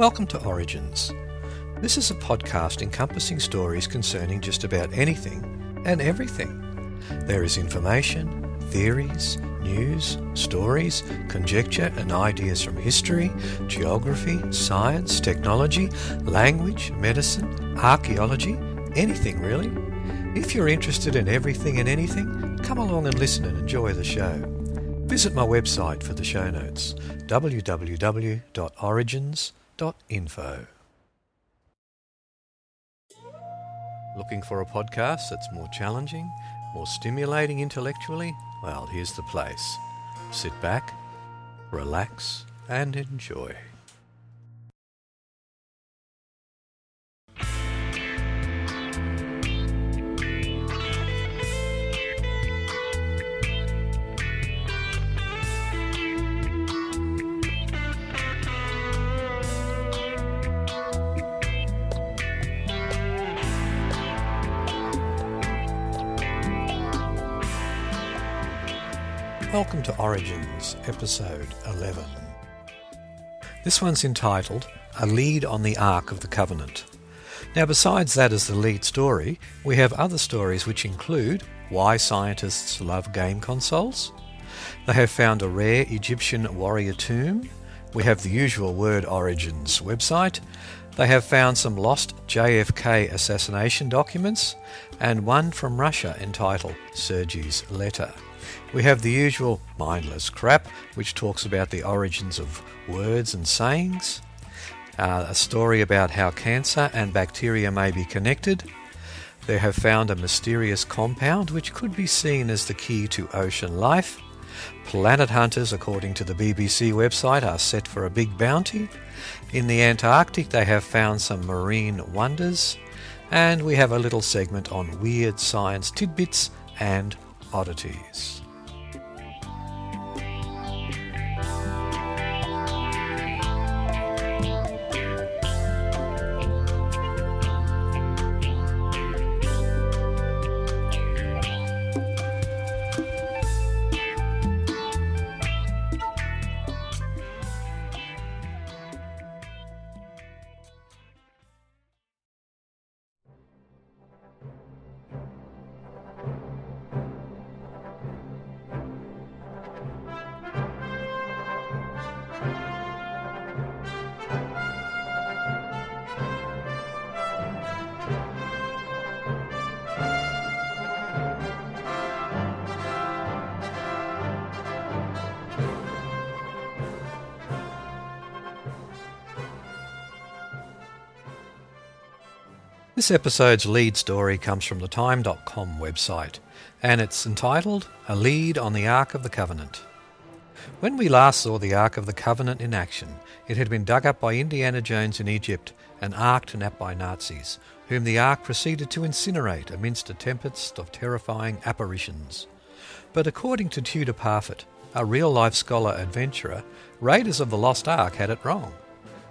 Welcome to Origins. This is a podcast encompassing stories concerning just about anything and everything. There is information, theories, news, stories, conjecture, and ideas from history, geography, science, technology, language, medicine, archaeology, anything really. If you're interested in everything and anything, come along and listen and enjoy the show. Visit my website for the show notes www.origins.com info. Looking for a podcast that's more challenging, more stimulating intellectually? Well, here's the place. Sit back, relax, and enjoy. Welcome to Origins, episode 11. This one's entitled A Lead on the Ark of the Covenant. Now, besides that as the lead story, we have other stories which include why scientists love game consoles. They have found a rare Egyptian warrior tomb. We have the usual Word Origins website. They have found some lost JFK assassination documents and one from Russia entitled Sergei's Letter. We have the usual mindless crap, which talks about the origins of words and sayings, uh, a story about how cancer and bacteria may be connected. They have found a mysterious compound which could be seen as the key to ocean life. Planet hunters, according to the BBC website, are set for a big bounty. In the Antarctic, they have found some marine wonders. And we have a little segment on weird science tidbits and oddities. This episode's lead story comes from the Time.com website, and it's entitled A Lead on the Ark of the Covenant. When we last saw the Ark of the Covenant in action, it had been dug up by Indiana Jones in Egypt and arked and by Nazis, whom the Ark proceeded to incinerate amidst a tempest of terrifying apparitions. But according to Tudor Parfitt, a real life scholar adventurer, Raiders of the Lost Ark had it wrong,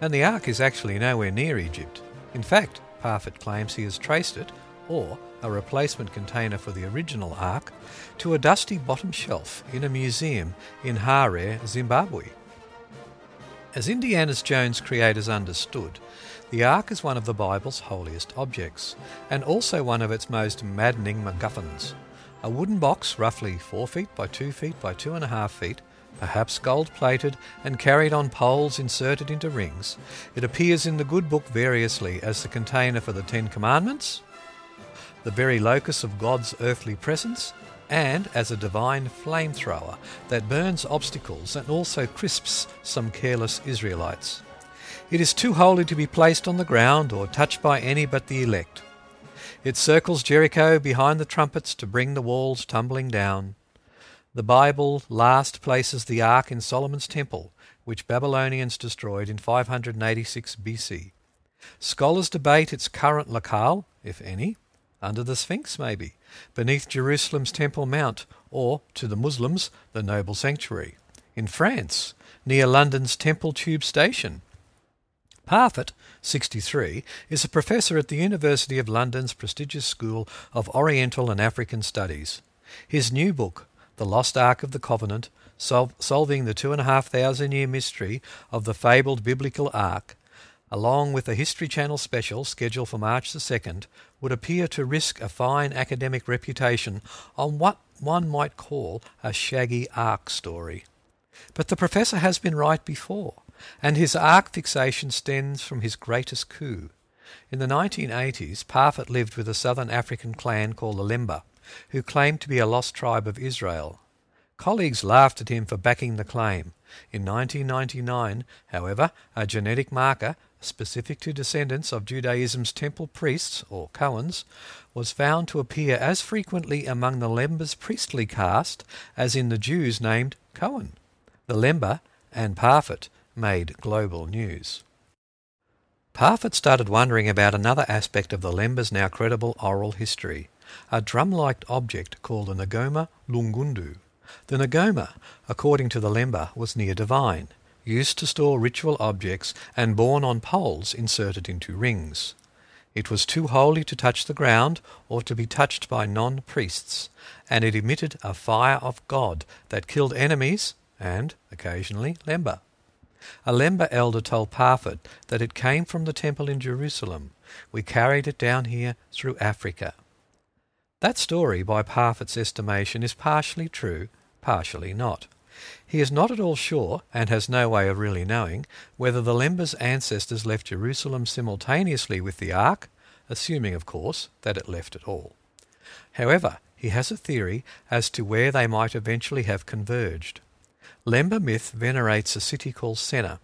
and the Ark is actually nowhere near Egypt. In fact, Parfitt claims he has traced it, or a replacement container for the original Ark, to a dusty bottom shelf in a museum in Harare, Zimbabwe. As Indiana Jones creators understood, the Ark is one of the Bible's holiest objects, and also one of its most maddening MacGuffins. A wooden box roughly 4 feet by 2 feet by 2.5 feet perhaps gold plated and carried on poles inserted into rings, it appears in the good book variously as the container for the Ten Commandments, the very locus of God's earthly presence, and as a divine flamethrower that burns obstacles and also crisps some careless Israelites. It is too holy to be placed on the ground or touched by any but the elect. It circles Jericho behind the trumpets to bring the walls tumbling down. The Bible last places the ark in Solomon's temple, which Babylonians destroyed in 586 BC. Scholars debate its current locale, if any, under the Sphinx maybe, beneath Jerusalem's Temple Mount, or, to the Muslims, the Noble Sanctuary. In France, near London's Temple Tube Station. Parfitt, 63, is a professor at the University of London's prestigious School of Oriental and African Studies. His new book, the lost Ark of the Covenant, sol- solving the two and a half thousand year mystery of the fabled biblical Ark, along with a History Channel special scheduled for March the 2nd, would appear to risk a fine academic reputation on what one might call a shaggy ark story. But the professor has been right before, and his ark fixation stems from his greatest coup. In the 1980s, Parfitt lived with a southern African clan called the Lemba, who claimed to be a lost tribe of Israel. Colleagues laughed at him for backing the claim. In 1999, however, a genetic marker specific to descendants of Judaism's temple priests, or Cohens, was found to appear as frequently among the Lemba's priestly caste as in the Jews named Cohen. The Lemba and Parfitt made global news. Parfitt started wondering about another aspect of the Lemba's now credible oral history, a drum-like object called the Ngoma Lungundu. The Ngoma, according to the Lemba, was near divine, used to store ritual objects and borne on poles inserted into rings. It was too holy to touch the ground or to be touched by non-priests, and it emitted a fire of God that killed enemies and, occasionally, Lemba. A Lemba elder told Parfitt that it came from the temple in Jerusalem. We carried it down here through Africa. That story, by Parfitt's estimation, is partially true, partially not. He is not at all sure, and has no way of really knowing, whether the Lemba's ancestors left Jerusalem simultaneously with the ark, assuming, of course, that it left at all. However, he has a theory as to where they might eventually have converged. Lemba myth venerates a city called Sena.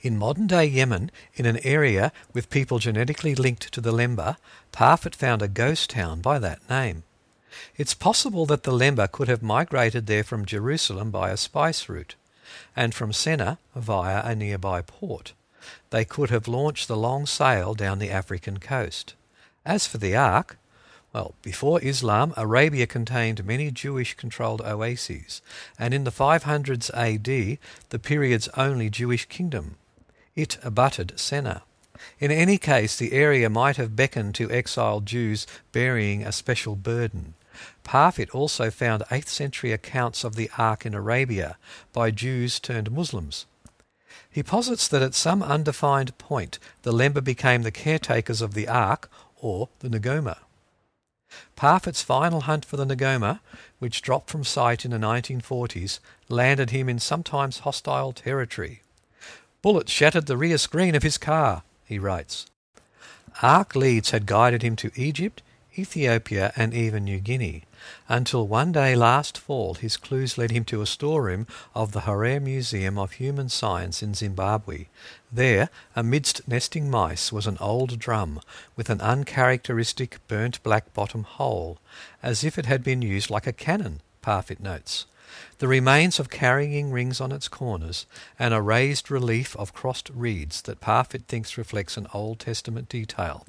In modern day Yemen, in an area with people genetically linked to the Lemba, Parfitt found a ghost town by that name. It's possible that the Lemba could have migrated there from Jerusalem by a spice route, and from Sena via a nearby port. They could have launched the long sail down the African coast. As for the Ark, well, before Islam, Arabia contained many Jewish controlled oases, and in the 500s AD, the period's only Jewish kingdom. It abutted Sena. In any case, the area might have beckoned to exiled Jews bearing a special burden. Parfitt also found 8th century accounts of the Ark in Arabia by Jews turned Muslims. He posits that at some undefined point the Lemba became the caretakers of the Ark or the Ngoma. Parfitt's final hunt for the Nagoma, which dropped from sight in the 1940s, landed him in sometimes hostile territory. Bullets shattered the rear screen of his car, he writes. Ark leads had guided him to Egypt, Ethiopia, and even New Guinea, until one day last fall his clues led him to a storeroom of the Harare Museum of Human Science in Zimbabwe. There, amidst nesting mice, was an old drum with an uncharacteristic burnt black bottom hole, as if it had been used like a cannon, Parfitt notes the remains of carrying rings on its corners, and a raised relief of crossed reeds that Parfitt thinks reflects an Old Testament detail.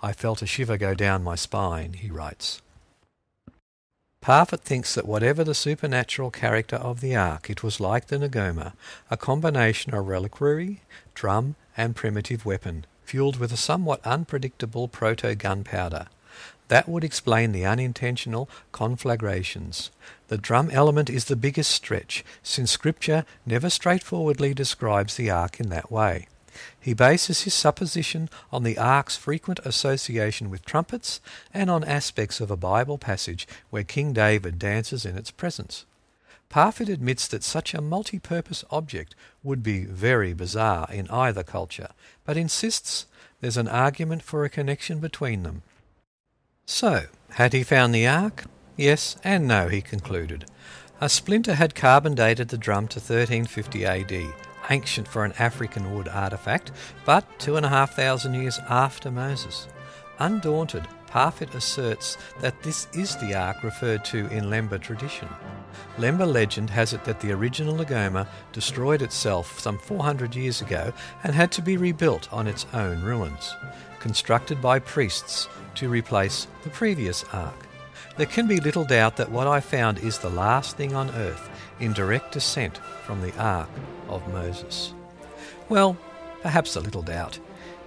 I felt a shiver go down my spine, he writes. Parfitt thinks that whatever the supernatural character of the ark, it was like the Nagoma, a combination of reliquary, drum, and primitive weapon, fueled with a somewhat unpredictable proto-gunpowder. That would explain the unintentional conflagrations. The drum element is the biggest stretch, since Scripture never straightforwardly describes the ark in that way. He bases his supposition on the ark's frequent association with trumpets and on aspects of a Bible passage where King David dances in its presence. Parfitt admits that such a multi-purpose object would be very bizarre in either culture, but insists there's an argument for a connection between them. So, had he found the Ark? Yes and no, he concluded. A splinter had carbon dated the drum to 1350 AD, ancient for an African wood artifact, but two and a half thousand years after Moses. Undaunted, Parfitt asserts that this is the ark referred to in Lemba tradition. Lemba legend has it that the original Ngoma destroyed itself some 400 years ago and had to be rebuilt on its own ruins, constructed by priests to replace the previous ark. There can be little doubt that what I found is the last thing on earth in direct descent from the ark of Moses. Well, perhaps a little doubt.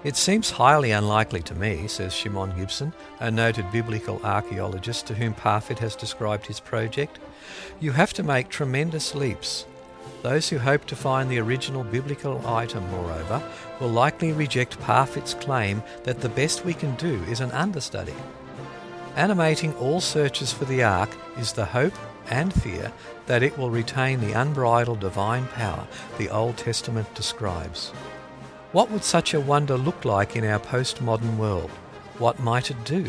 It seems highly unlikely to me, says Shimon Gibson, a noted biblical archaeologist to whom Parfitt has described his project. You have to make tremendous leaps. Those who hope to find the original biblical item, moreover, will likely reject Parfitt's claim that the best we can do is an understudy. Animating all searches for the Ark is the hope and fear that it will retain the unbridled divine power the Old Testament describes. What would such a wonder look like in our postmodern world? What might it do?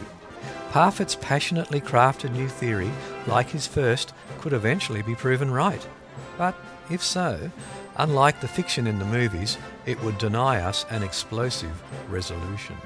Parfitt's passionately crafted new theory, like his first, could eventually be proven right. But if so, unlike the fiction in the movies, it would deny us an explosive resolution.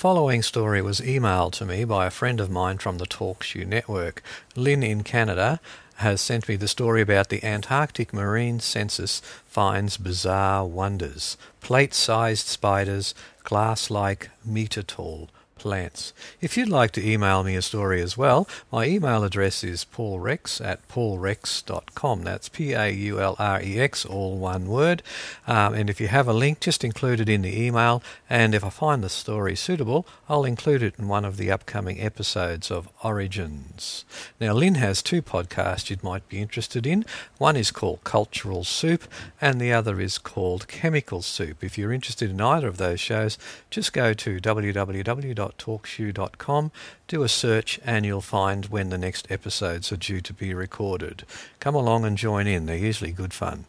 Following story was emailed to me by a friend of mine from the TalkShoe network. Lynn in Canada has sent me the story about the Antarctic Marine Census finds bizarre wonders. Plate-sized spiders, glass-like meter-tall plants. If you'd like to email me a story as well, my email address is paulrex at paulrex.com. That's P A U L R E X, all one word. Um, and if you have a link, just include it in the email. And if I find the story suitable, I'll include it in one of the upcoming episodes of Origins. Now, Lynn has two podcasts you might be interested in. One is called Cultural Soup, and the other is called Chemical Soup. If you're interested in either of those shows, just go to www www.talkshoe.com. Do a search and you'll find when the next episodes are due to be recorded. Come along and join in, they're usually good fun.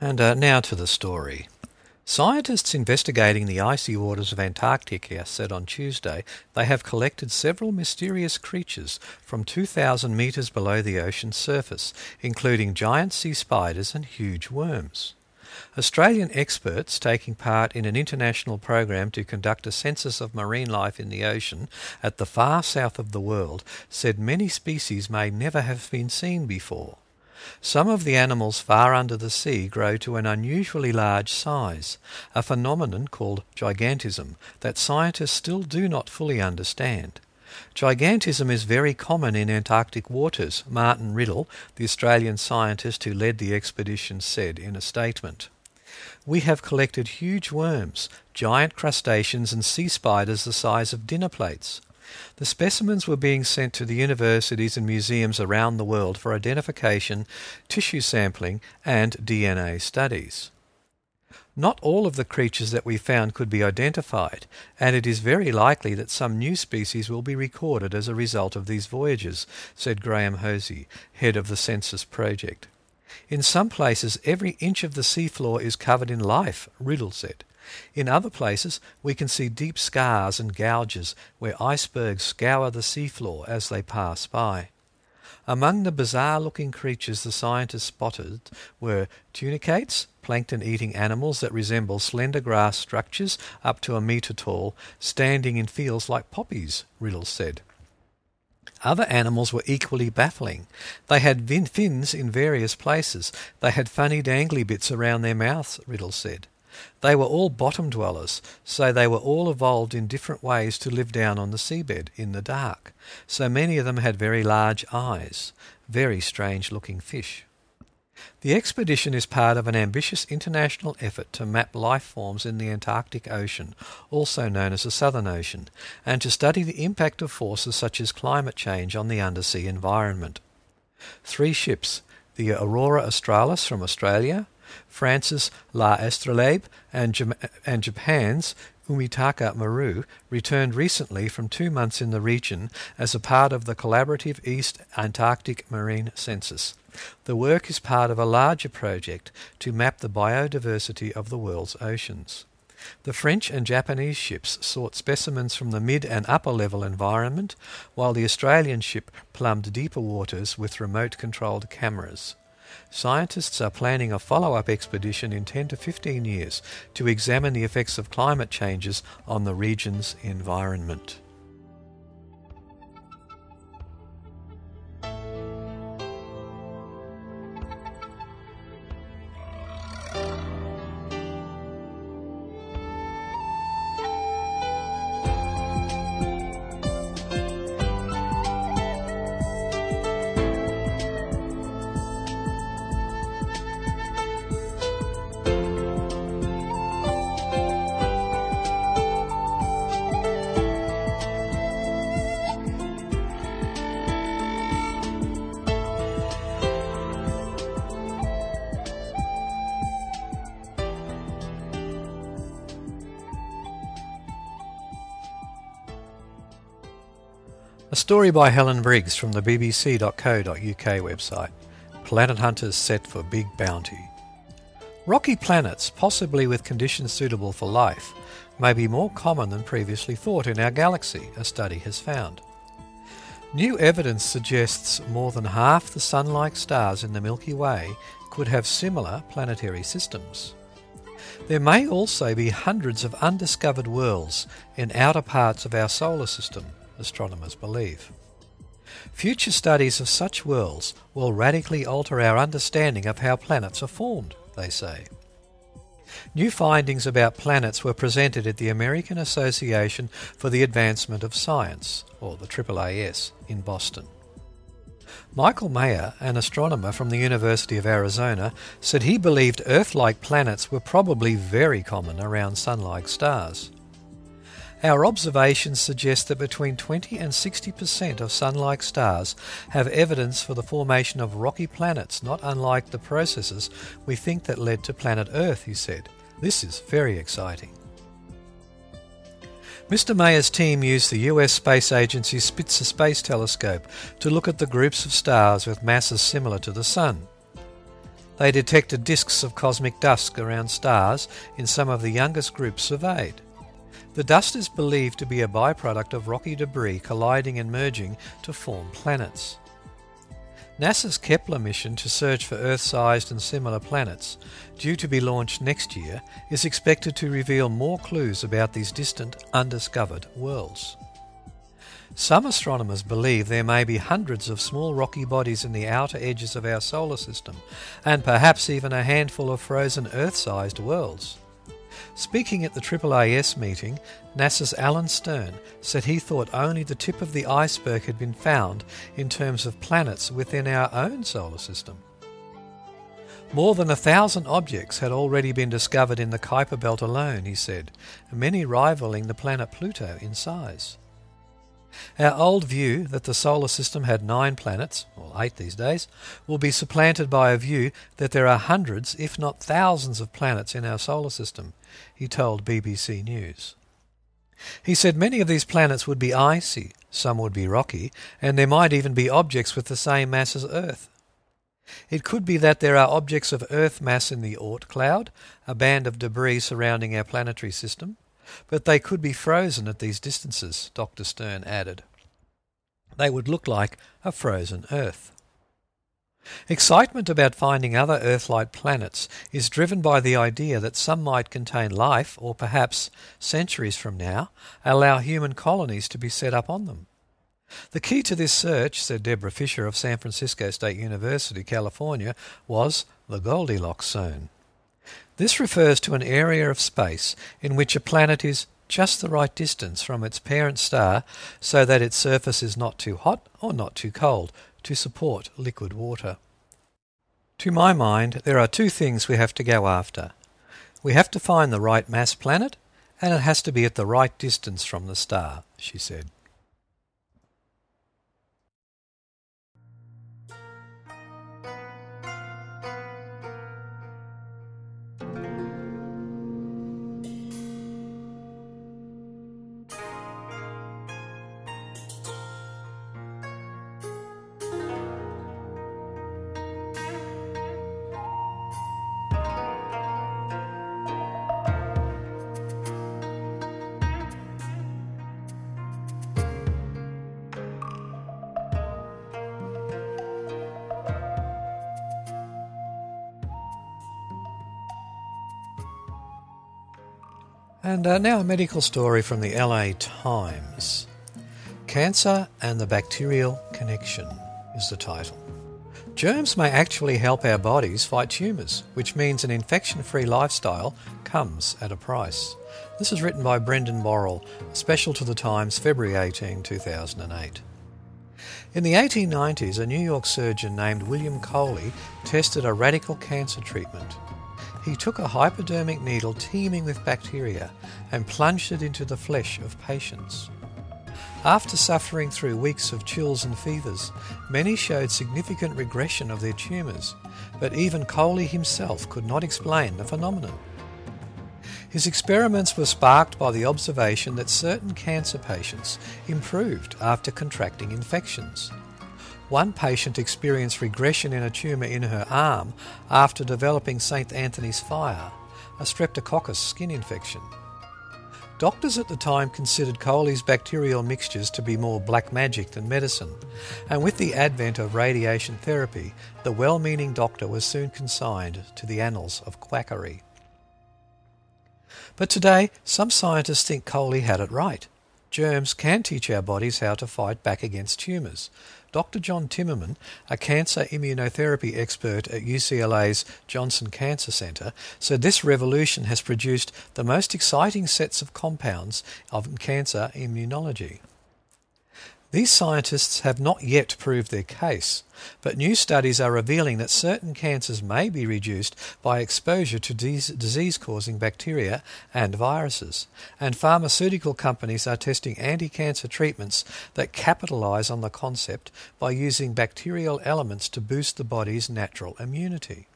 And uh, now to the story. Scientists investigating the icy waters of Antarctica said on Tuesday they have collected several mysterious creatures from 2,000 metres below the ocean's surface, including giant sea spiders and huge worms. Australian experts taking part in an international program to conduct a census of marine life in the ocean at the far south of the world said many species may never have been seen before. Some of the animals far under the sea grow to an unusually large size, a phenomenon called gigantism that scientists still do not fully understand. Gigantism is very common in Antarctic waters, Martin Riddle, the Australian scientist who led the expedition, said in a statement. We have collected huge worms, giant crustaceans, and sea spiders the size of dinner plates. The specimens were being sent to the universities and museums around the world for identification, tissue sampling, and DNA studies. Not all of the creatures that we found could be identified, and it is very likely that some new species will be recorded as a result of these voyages, said Graham Hosie, head of the Census Project. In some places, every inch of the seafloor is covered in life, Riddle said. In other places, we can see deep scars and gouges where icebergs scour the seafloor as they pass by. Among the bizarre looking creatures the scientists spotted were tunicates, plankton eating animals that resemble slender grass structures up to a metre tall, standing in fields like poppies, Riddle said. Other animals were equally baffling. They had fins in various places. They had funny dangly bits around their mouths, Riddle said. They were all bottom dwellers, so they were all evolved in different ways to live down on the seabed in the dark. So many of them had very large eyes. Very strange looking fish. The expedition is part of an ambitious international effort to map life forms in the Antarctic Ocean, also known as the Southern Ocean, and to study the impact of forces such as climate change on the undersea environment. Three ships, the Aurora Australis from Australia, France's La Astrolabe, and, and Japan's Umitaka Maru returned recently from two months in the region as a part of the collaborative East Antarctic Marine Census. The work is part of a larger project to map the biodiversity of the world's oceans. The French and Japanese ships sought specimens from the mid and upper level environment, while the Australian ship plumbed deeper waters with remote controlled cameras. Scientists are planning a follow up expedition in 10 to 15 years to examine the effects of climate changes on the region's environment. Story by Helen Briggs from the bbc.co.uk website. Planet hunters set for big bounty. Rocky planets, possibly with conditions suitable for life, may be more common than previously thought in our galaxy, a study has found. New evidence suggests more than half the sun like stars in the Milky Way could have similar planetary systems. There may also be hundreds of undiscovered worlds in outer parts of our solar system, astronomers believe. Future studies of such worlds will radically alter our understanding of how planets are formed, they say. New findings about planets were presented at the American Association for the Advancement of Science, or the AAAS, in Boston. Michael Meyer, an astronomer from the University of Arizona, said he believed Earth like planets were probably very common around Sun like stars. Our observations suggest that between 20 and 60% of Sun like stars have evidence for the formation of rocky planets, not unlike the processes we think that led to planet Earth, he said. This is very exciting. Mr. Meyer's team used the US Space Agency's Spitzer Space Telescope to look at the groups of stars with masses similar to the Sun. They detected disks of cosmic dust around stars in some of the youngest groups surveyed. The dust is believed to be a byproduct of rocky debris colliding and merging to form planets. NASA's Kepler mission to search for Earth sized and similar planets, due to be launched next year, is expected to reveal more clues about these distant, undiscovered worlds. Some astronomers believe there may be hundreds of small rocky bodies in the outer edges of our solar system, and perhaps even a handful of frozen Earth sized worlds. Speaking at the AAAS meeting, NASA's Alan Stern said he thought only the tip of the iceberg had been found in terms of planets within our own solar system. More than a thousand objects had already been discovered in the Kuiper Belt alone, he said, many rivaling the planet Pluto in size. Our old view that the solar system had nine planets, or eight these days, will be supplanted by a view that there are hundreds, if not thousands, of planets in our solar system, he told BBC News. He said many of these planets would be icy, some would be rocky, and there might even be objects with the same mass as Earth. It could be that there are objects of Earth mass in the Oort cloud, a band of debris surrounding our planetary system, but they could be frozen at these distances, Dr. Stern added. They would look like a frozen Earth. Excitement about finding other Earth like planets is driven by the idea that some might contain life, or perhaps, centuries from now, allow human colonies to be set up on them. The key to this search, said Deborah Fischer of San Francisco State University, California, was the Goldilocks zone. This refers to an area of space in which a planet is just the right distance from its parent star so that its surface is not too hot or not too cold to support liquid water. To my mind, there are two things we have to go after. We have to find the right mass planet, and it has to be at the right distance from the star, she said. And uh, now a medical story from the LA Times. Cancer and the Bacterial Connection is the title. Germs may actually help our bodies fight tumours, which means an infection free lifestyle comes at a price. This is written by Brendan Borrell, special to the Times, February 18, 2008. In the 1890s, a New York surgeon named William Coley tested a radical cancer treatment he took a hypodermic needle teeming with bacteria and plunged it into the flesh of patients. After suffering through weeks of chills and fevers, many showed significant regression of their tumours, but even Coley himself could not explain the phenomenon. His experiments were sparked by the observation that certain cancer patients improved after contracting infections. One patient experienced regression in a tumour in her arm after developing St. Anthony's fire, a streptococcus skin infection. Doctors at the time considered Coley's bacterial mixtures to be more black magic than medicine, and with the advent of radiation therapy, the well meaning doctor was soon consigned to the annals of quackery. But today, some scientists think Coley had it right. Germs can teach our bodies how to fight back against tumours. Dr. John Timmerman, a cancer immunotherapy expert at UCLA's Jonsson Cancer Center, said this revolution has produced the most exciting sets of compounds of cancer immunology. These scientists have not yet proved their case, but new studies are revealing that certain cancers may be reduced by exposure to disease causing bacteria and viruses, and pharmaceutical companies are testing anti cancer treatments that capitalize on the concept by using bacterial elements to boost the body's natural immunity.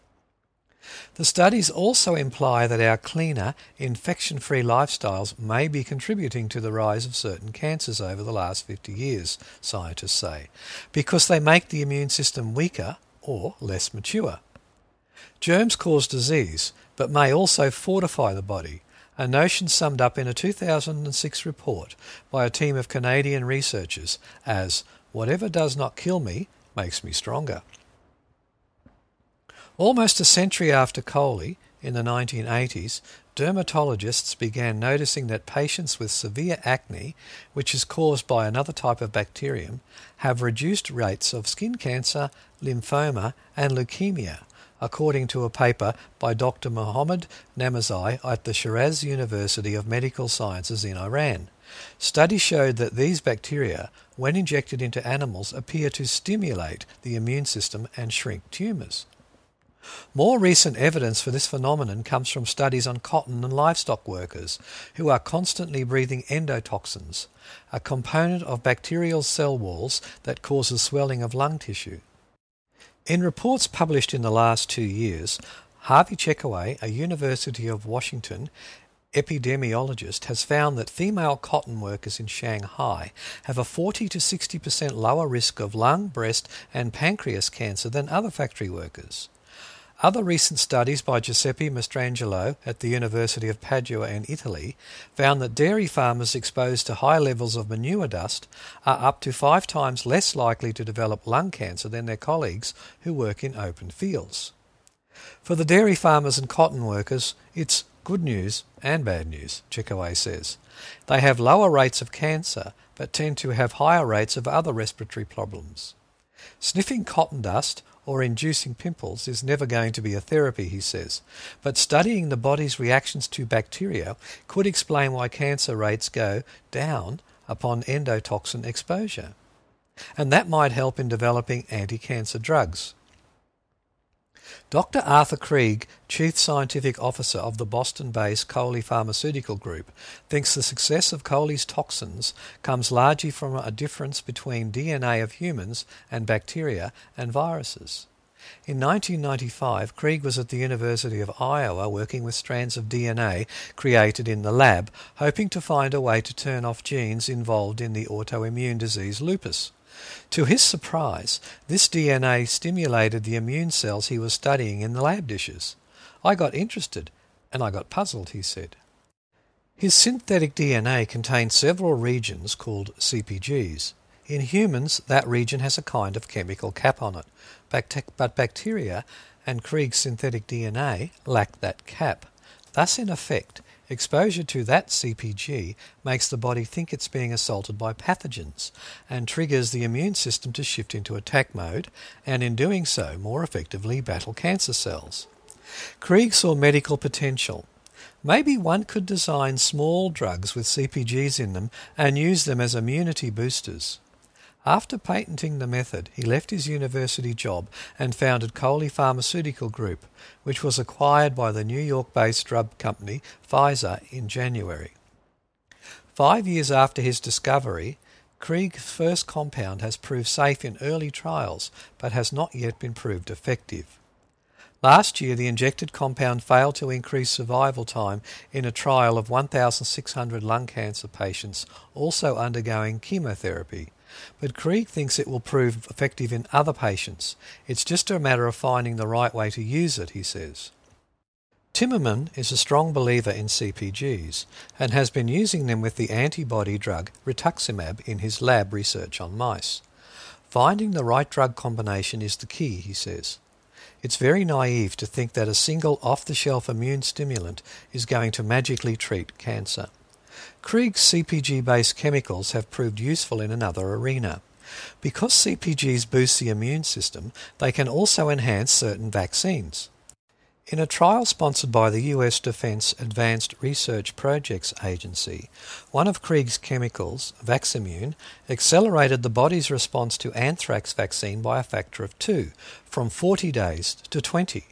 The studies also imply that our cleaner, infection free lifestyles may be contributing to the rise of certain cancers over the last 50 years, scientists say, because they make the immune system weaker or less mature. Germs cause disease, but may also fortify the body, a notion summed up in a 2006 report by a team of Canadian researchers as whatever does not kill me makes me stronger. Almost a century after Coley, in the 1980s, dermatologists began noticing that patients with severe acne, which is caused by another type of bacterium, have reduced rates of skin cancer, lymphoma, and leukemia, according to a paper by Dr. Mohammad Namazi at the Shiraz University of Medical Sciences in Iran. Studies showed that these bacteria, when injected into animals, appear to stimulate the immune system and shrink tumours. More recent evidence for this phenomenon comes from studies on cotton and livestock workers who are constantly breathing endotoxins, a component of bacterial cell walls that causes swelling of lung tissue. In reports published in the last two years, Harvey Checkoway, a University of Washington epidemiologist, has found that female cotton workers in Shanghai have a 40 to 60% lower risk of lung, breast, and pancreas cancer than other factory workers. Other recent studies by Giuseppe Mastrangelo at the University of Padua in Italy found that dairy farmers exposed to high levels of manure dust are up to five times less likely to develop lung cancer than their colleagues who work in open fields. For the dairy farmers and cotton workers, it's good news and bad news, Checkoway says. They have lower rates of cancer, but tend to have higher rates of other respiratory problems. Sniffing cotton dust or inducing pimples is never going to be a therapy, he says, but studying the body's reactions to bacteria could explain why cancer rates go down upon endotoxin exposure. And that might help in developing anti cancer drugs. Dr. Arthur Krieg, Chief Scientific Officer of the Boston based Coley Pharmaceutical Group, thinks the success of Coley's toxins comes largely from a difference between DNA of humans and bacteria and viruses. In 1995, Krieg was at the University of Iowa working with strands of DNA created in the lab, hoping to find a way to turn off genes involved in the autoimmune disease lupus. To his surprise, this DNA stimulated the immune cells he was studying in the lab dishes. I got interested and I got puzzled, he said. His synthetic DNA contains several regions called CPGs. In humans, that region has a kind of chemical cap on it, but bacteria and Krieg's synthetic DNA lack that cap. Thus, in effect, Exposure to that CPG makes the body think it's being assaulted by pathogens and triggers the immune system to shift into attack mode and, in doing so, more effectively battle cancer cells. Krieg saw medical potential. Maybe one could design small drugs with CPGs in them and use them as immunity boosters. After patenting the method, he left his university job and founded Coley Pharmaceutical Group, which was acquired by the New York based drug company Pfizer in January. Five years after his discovery, Krieg's first compound has proved safe in early trials but has not yet been proved effective. Last year, the injected compound failed to increase survival time in a trial of 1,600 lung cancer patients also undergoing chemotherapy. But Krieg thinks it will prove effective in other patients. It's just a matter of finding the right way to use it, he says. Timmerman is a strong believer in CPGs and has been using them with the antibody drug rituximab in his lab research on mice. Finding the right drug combination is the key, he says. It's very naive to think that a single off the shelf immune stimulant is going to magically treat cancer. Krieg's CPG based chemicals have proved useful in another arena. Because CPGs boost the immune system, they can also enhance certain vaccines. In a trial sponsored by the US Defense Advanced Research Projects Agency, one of Krieg's chemicals, VaxImmune, accelerated the body's response to anthrax vaccine by a factor of 2, from 40 days to 20.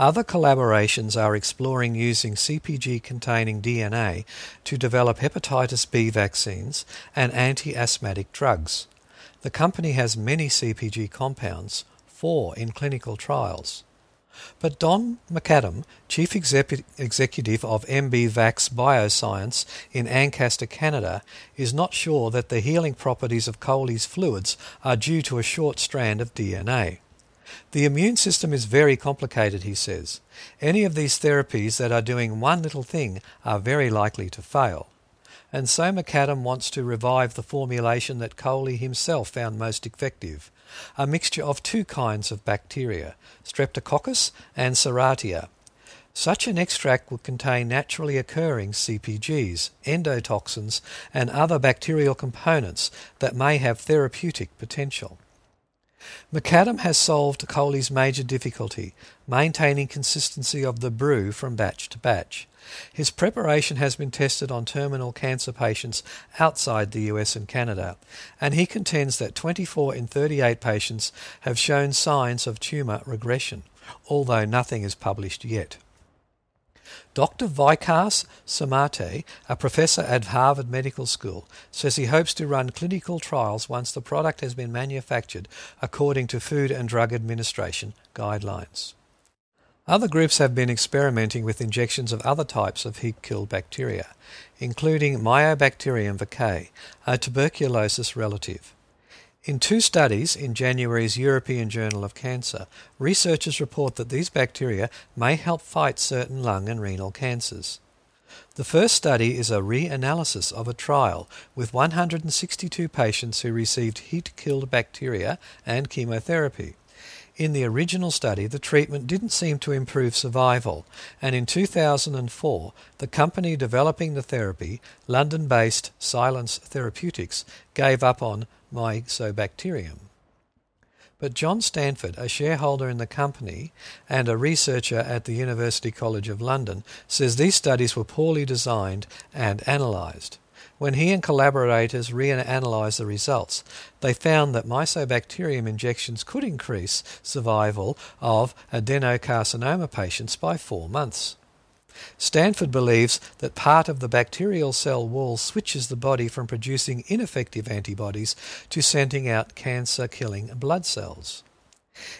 Other collaborations are exploring using CPG containing DNA to develop hepatitis B vaccines and anti asthmatic drugs. The company has many CPG compounds, four in clinical trials. But Don McAdam, Chief Executive of MB Vax Bioscience in Ancaster, Canada, is not sure that the healing properties of Coley's fluids are due to a short strand of DNA. The immune system is very complicated, he says. Any of these therapies that are doing one little thing are very likely to fail. And so McAdam wants to revive the formulation that Coley himself found most effective a mixture of two kinds of bacteria, Streptococcus and Serratia. Such an extract would contain naturally occurring CPGs, endotoxins, and other bacterial components that may have therapeutic potential. McAdam has solved Coley's major difficulty, maintaining consistency of the brew from batch to batch. His preparation has been tested on terminal cancer patients outside the US and Canada, and he contends that 24 in 38 patients have shown signs of tumour regression, although nothing is published yet. Dr. Vikas Sukhatme, a professor at Harvard Medical School, says he hopes to run clinical trials once the product has been manufactured according to Food and Drug Administration guidelines. Other groups have been experimenting with injections of other types of heat killed bacteria, including Mycobacterium vaccae, a tuberculosis relative. In two studies in January's European Journal of Cancer, researchers report that these bacteria may help fight certain lung and renal cancers. The first study is a reanalysis of a trial with 162 patients who received heat killed bacteria and chemotherapy. In the original study, the treatment didn't seem to improve survival, and in 2004, the company developing the therapy, London based Silence Therapeutics, gave up on Mycobacterium. But John Stanford, a shareholder in the company and a researcher at the University College of London, says these studies were poorly designed and analysed. When he and collaborators reanalyzed the results, they found that mycobacterium injections could increase survival of adenocarcinoma patients by four months. Stanford believes that part of the bacterial cell wall switches the body from producing ineffective antibodies to sending out cancer killing blood cells.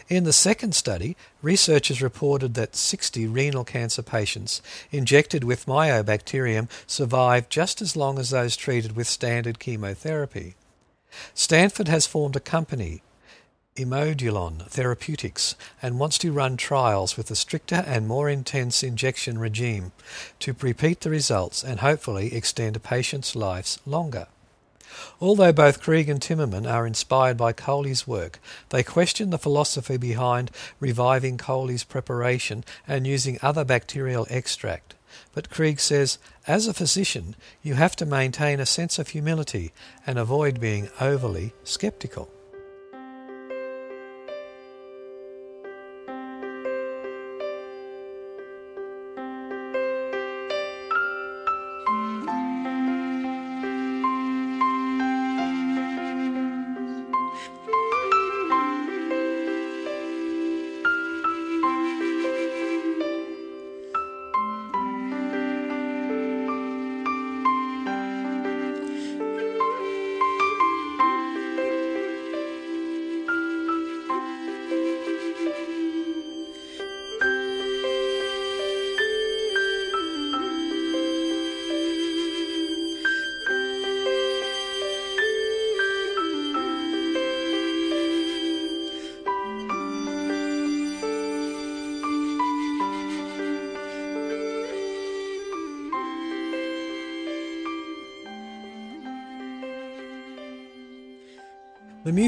In the second study, researchers reported that 60 renal cancer patients injected with mycobacterium survived just as long as those treated with standard chemotherapy. Stanford has formed a company, Immodulon Therapeutics, and wants to run trials with a stricter and more intense injection regime to repeat the results and hopefully extend patients' lives longer. Although both Krieg and Timmerman are inspired by Coley's work, they question the philosophy behind reviving Coley's preparation and using other bacterial extract. But Krieg says, as a physician, you have to maintain a sense of humility and avoid being overly skeptical.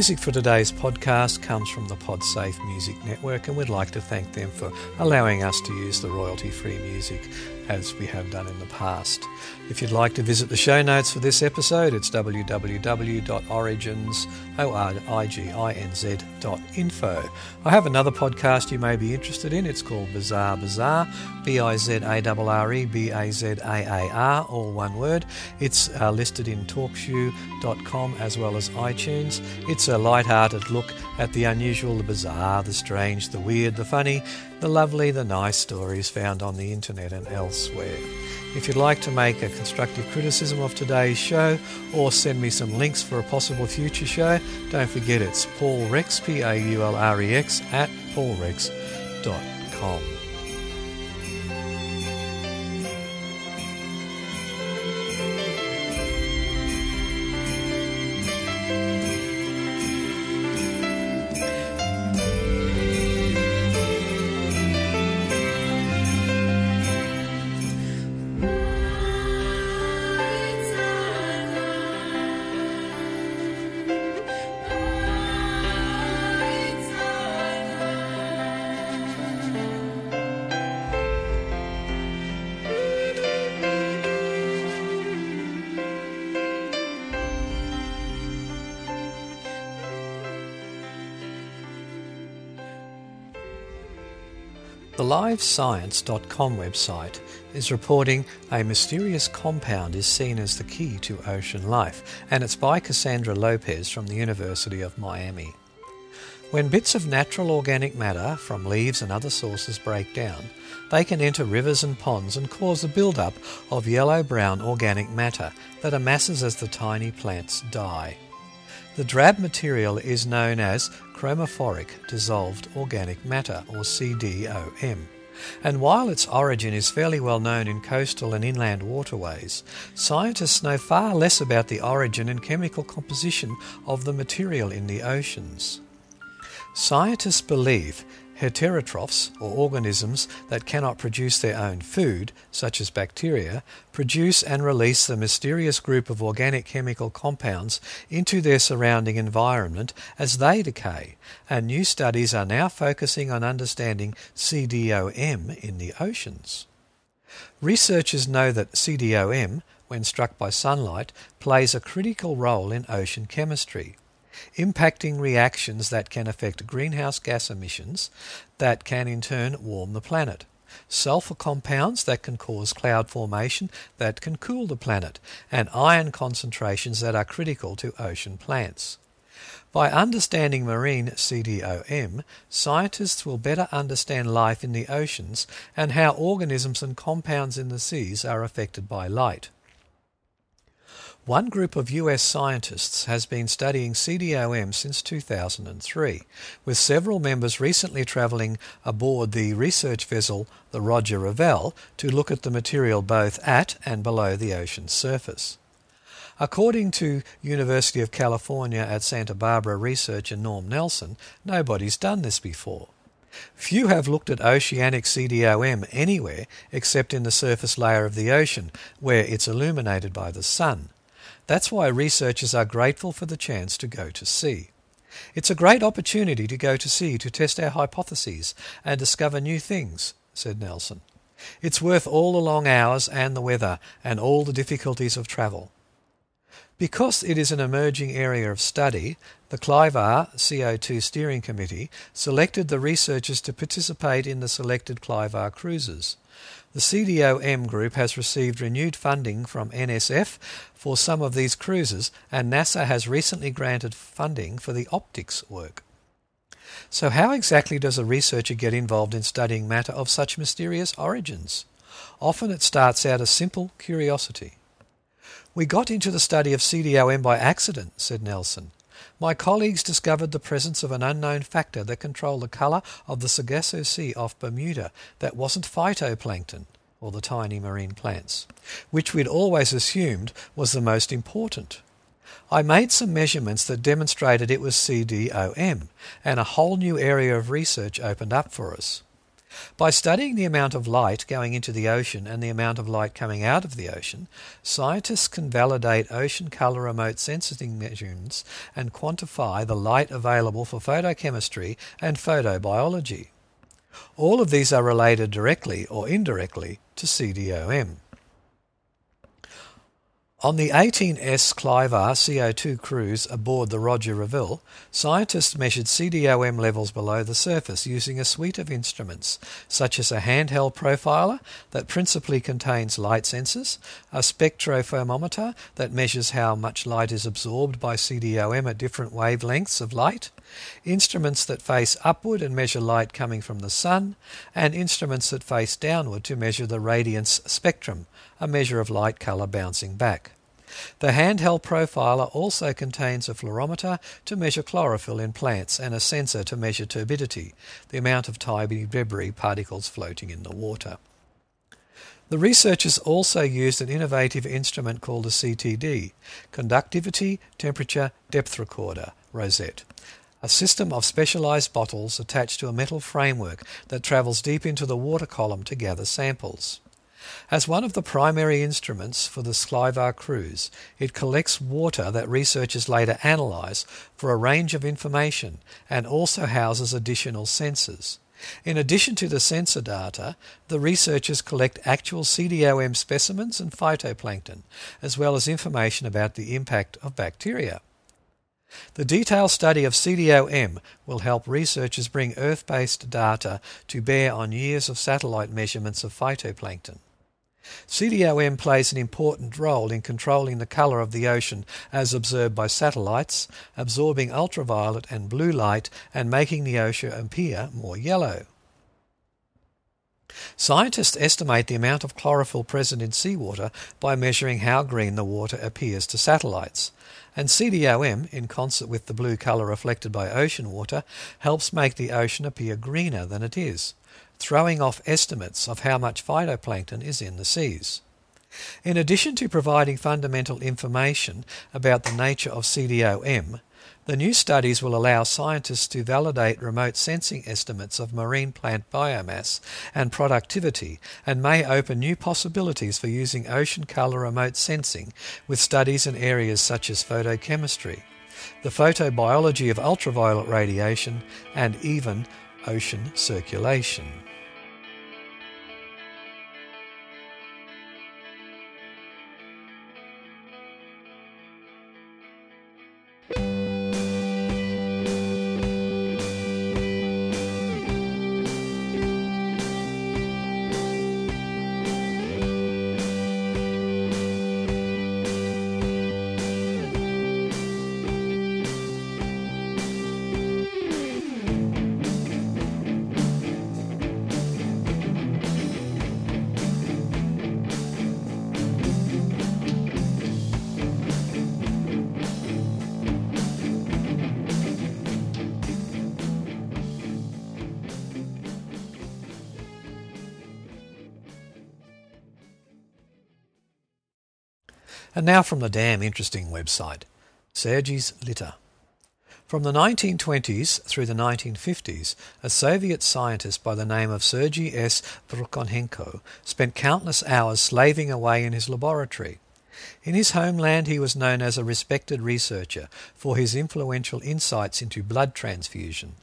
Music for today's podcast comes from the PodSafe Music Network, and we'd like to thank them for allowing us to use the royalty free music as we have done in the past. If you'd like to visit the show notes for this episode, it's www.origins.info. I have another podcast you may be interested in. It's called Bizarre Bazaar, B I Z A R R E B A Z A A R, all one word. It's uh, listed in talkshoe.com as well as iTunes. It's a light-hearted look at the unusual, the bizarre, the strange, the weird, the funny, the lovely, the nice stories found on the internet and elsewhere. If you'd like to make a constructive criticism of today's show or send me some links for a possible future show, don't forget it's Paul Rex, P A U L R E X, at paulrex.com. The LiveScience.com website is reporting a mysterious compound is seen as the key to ocean life, and it's by Cassandra Lopez from the University of Miami. When bits of natural organic matter from leaves and other sources break down, they can enter rivers and ponds and cause the build-up of yellow-brown organic matter that amasses as the tiny plants die. The drab material is known as chromophoric dissolved organic matter, or CDOM. And while its origin is fairly well known in coastal and inland waterways, scientists know far less about the origin and chemical composition of the material in the oceans. Scientists believe Heterotrophs, or organisms that cannot produce their own food, such as bacteria, produce and release the mysterious group of organic chemical compounds into their surrounding environment as they decay, and new studies are now focusing on understanding CDOM in the oceans. Researchers know that CDOM, when struck by sunlight, plays a critical role in ocean chemistry impacting reactions that can affect greenhouse gas emissions that can in turn warm the planet. Sulfur compounds that can cause cloud formation that can cool the planet, and iron concentrations that are critical to ocean plants. By understanding marine CDOM, scientists will better understand life in the oceans and how organisms and compounds in the seas are affected by light. One group of US scientists has been studying CDOM since 2003, with several members recently travelling aboard the research vessel the Roger Revelle to look at the material both at and below the ocean's surface. According to University of California at Santa Barbara researcher Norm Nelson, nobody's done this before. Few have looked at oceanic CDOM anywhere except in the surface layer of the ocean, where it's illuminated by the sun. That's why researchers are grateful for the chance to go to sea. It's a great opportunity to go to sea to test our hypotheses and discover new things, said Nelson. It's worth all the long hours and the weather and all the difficulties of travel. Because it is an emerging area of study, the CLIVAR CO2 Steering Committee selected the researchers to participate in the selected CLIVAR cruises. The CDOM group has received renewed funding from NSF for some of these cruises, and NASA has recently granted funding for the optics work. So, how exactly does a researcher get involved in studying matter of such mysterious origins? Often it starts out as simple curiosity. We got into the study of CDOM by accident, said Nelson. My colleagues discovered the presence of an unknown factor that controlled the colour of the Sargasso Sea off Bermuda that wasn't phytoplankton, or the tiny marine plants, which we'd always assumed was the most important. I made some measurements that demonstrated it was CDOM, and a whole new area of research opened up for us. By studying the amount of light going into the ocean and the amount of light coming out of the ocean, scientists can validate ocean color remote sensing measurements and quantify the light available for photochemistry and photobiology. All of these are related directly or indirectly to CDOM. On the 18S Clivar CO2 cruise aboard the Roger Revelle, scientists measured CDOM levels below the surface using a suite of instruments, such as a handheld profiler that principally contains light sensors, a spectrophotometer that measures how much light is absorbed by CDOM at different wavelengths of light, instruments that face upward and measure light coming from the sun, and instruments that face downward to measure the radiance spectrum, a measure of light colour bouncing back. The handheld profiler also contains a fluorometer to measure chlorophyll in plants and a sensor to measure turbidity, the amount of tiny debris particles floating in the water. The researchers also used an innovative instrument called a CTD, Conductivity Temperature Depth Recorder, Rosette, a system of specialized bottles attached to a metal framework that travels deep into the water column to gather samples. As one of the primary instruments for the Clivar cruise, it collects water that researchers later analyze for a range of information and also houses additional sensors. In addition to the sensor data, the researchers collect actual CDOM specimens and phytoplankton, as well as information about the impact of bacteria. The detailed study of CDOM will help researchers bring Earth based data to bear on years of satellite measurements of phytoplankton. CDOM plays an important role in controlling the colour of the ocean as observed by satellites, absorbing ultraviolet and blue light and making the ocean appear more yellow. Scientists estimate the amount of chlorophyll present in seawater by measuring how green the water appears to satellites. And CDOM, in concert with the blue colour reflected by ocean water, helps make the ocean appear greener than it is throwing off estimates of how much phytoplankton is in the seas. In addition to providing fundamental information about the nature of CDOM, the new studies will allow scientists to validate remote sensing estimates of marine plant biomass and productivity and may open new possibilities for using ocean colour remote sensing with studies in areas such as photochemistry, the photobiology of ultraviolet radiation, and even ocean circulation. And now from the damn interesting website, Sergei's Litter. From the 1920s through the 1950s, a Soviet scientist by the name of Sergei S. Brukhonenko spent countless hours slaving away in his laboratory. In his homeland, he was known as a respected researcher for his influential insights into blood transfusion.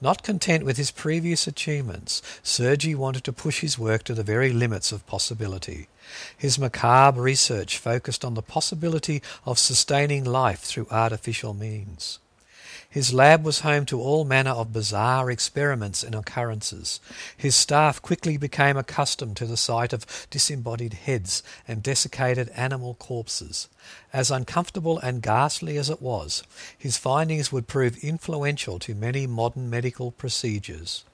Not content with his previous achievements, Sergei wanted to push his work to the very limits of possibility. His macabre research focused on the possibility of sustaining life through artificial means. His lab was home to all manner of bizarre experiments and occurrences. His staff quickly became accustomed to the sight of disembodied heads and desiccated animal corpses. As uncomfortable and ghastly as it was, his findings would prove influential to many modern medical procedures.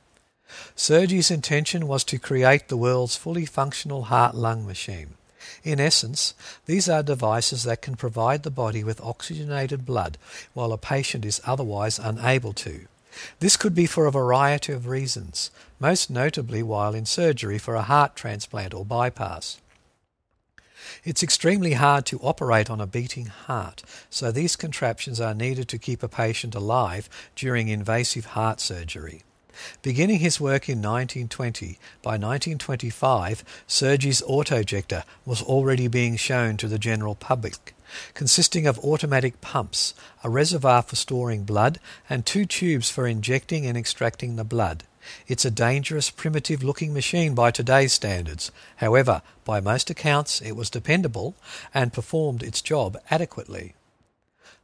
Sergei's intention was to create the world's fully functional heart lung machine. In essence, these are devices that can provide the body with oxygenated blood while a patient is otherwise unable to. This could be for a variety of reasons, most notably while in surgery for a heart transplant or bypass. It's extremely hard to operate on a beating heart, so these contraptions are needed to keep a patient alive during invasive heart surgery. Beginning his work in 1920, by 1925 Sergey's autojector was already being shown to the general public, consisting of automatic pumps, a reservoir for storing blood, and two tubes for injecting and extracting the blood. It's a dangerous, primitive looking machine by today's standards. However, by most accounts, it was dependable and performed its job adequately.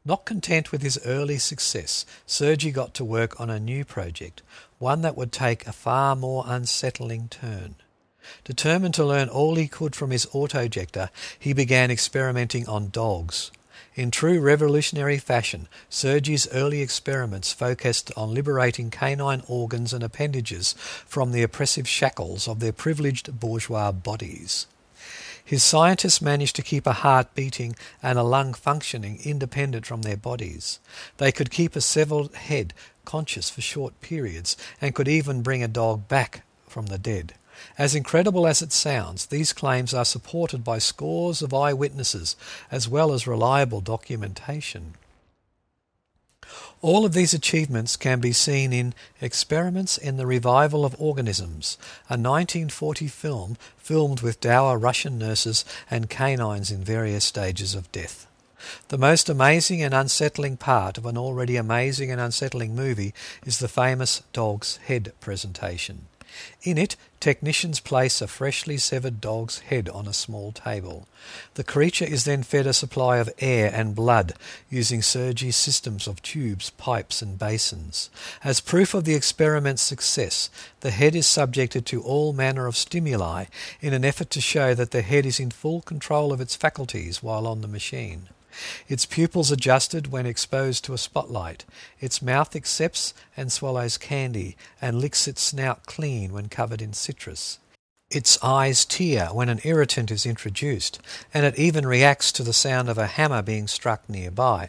Not content with his early success, Sergey got to work on a new project, one that would take a far more unsettling turn. Determined to learn all he could from his autojector, he began experimenting on dogs. In true revolutionary fashion, Sergi's early experiments focused on liberating canine organs and appendages from the oppressive shackles of their privileged bourgeois bodies. His scientists managed to keep a heart beating and a lung functioning independent from their bodies. They could keep a severed head conscious for short periods and could even bring a dog back from the dead. As incredible as it sounds, these claims are supported by scores of eyewitnesses as well as reliable documentation. All of these achievements can be seen in Experiments in the Revival of Organisms, a 1940 film filmed with dour Russian nurses and canines in various stages of death. The most amazing and unsettling part of an already amazing and unsettling movie is the famous dog's head presentation. In it, technicians place a freshly severed dog's head on a small table. The creature is then fed a supply of air and blood using Sergey's systems of tubes, pipes, and basins. As proof of the experiment's success, the head is subjected to all manner of stimuli in an effort to show that the head is in full control of its faculties while on the machine. Its pupils adjusted when exposed to a spotlight. Its mouth accepts and swallows candy and licks its snout clean when covered in citrus. Its eyes tear when an irritant is introduced, and it even reacts to the sound of a hammer being struck nearby.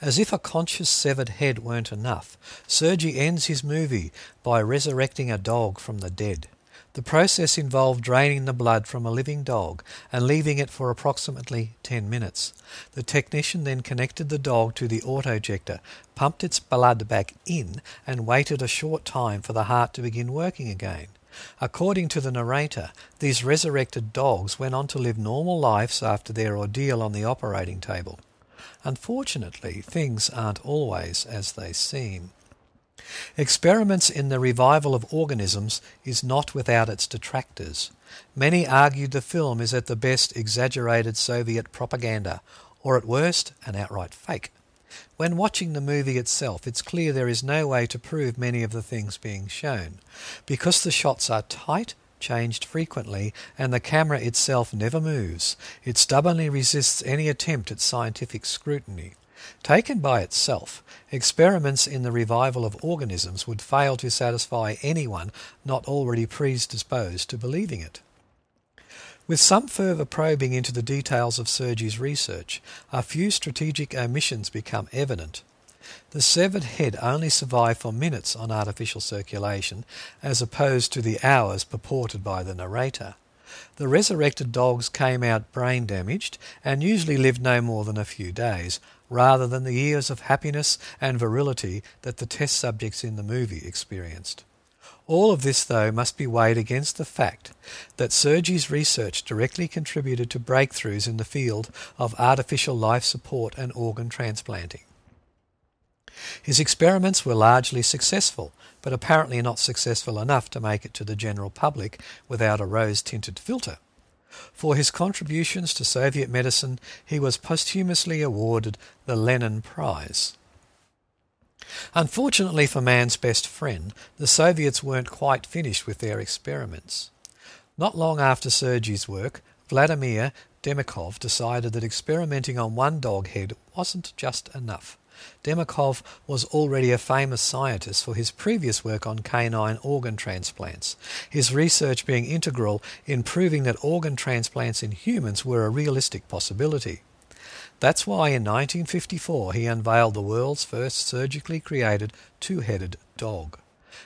As if a conscious severed head weren't enough, Sergey ends his movie by resurrecting a dog from the dead. The process involved draining the blood from a living dog and leaving it for approximately 10 minutes. The technician then connected the dog to the autojector, pumped its blood back in, and waited a short time for the heart to begin working again. According to the narrator, these resurrected dogs went on to live normal lives after their ordeal on the operating table. Unfortunately, things aren't always as they seem. Experiments in the revival of organisms is not without its detractors. Many argued the film is at the best exaggerated Soviet propaganda, or at worst an outright fake. When watching the movie itself, it's clear there is no way to prove many of the things being shown. Because the shots are tight, changed frequently, and the camera itself never moves, it stubbornly resists any attempt at scientific scrutiny. Taken by itself, experiments in the revival of organisms would fail to satisfy anyone not already predisposed to believing it. With some further probing into the details of Sergey's research, a few strategic omissions become evident. The severed head only survived for minutes on artificial circulation, as opposed to the hours purported by the narrator. The resurrected dogs came out brain damaged and usually lived no more than a few days, rather than the years of happiness and virility that the test subjects in the movie experienced. All of this, though, must be weighed against the fact that Sergi's research directly contributed to breakthroughs in the field of artificial life support and organ transplanting. His experiments were largely successful, but apparently not successful enough to make it to the general public without a rose tinted filter. For his contributions to Soviet medicine, he was posthumously awarded the Lenin Prize. Unfortunately for man's best friend, the Soviets weren't quite finished with their experiments. Not long after Sergey's work, Vladimir Demikhov decided that experimenting on one dog head wasn't just enough. Demikhov was already a famous scientist for his previous work on canine organ transplants, his research being integral in proving that organ transplants in humans were a realistic possibility. That's why in 1954 he unveiled the world's first surgically created two headed dog.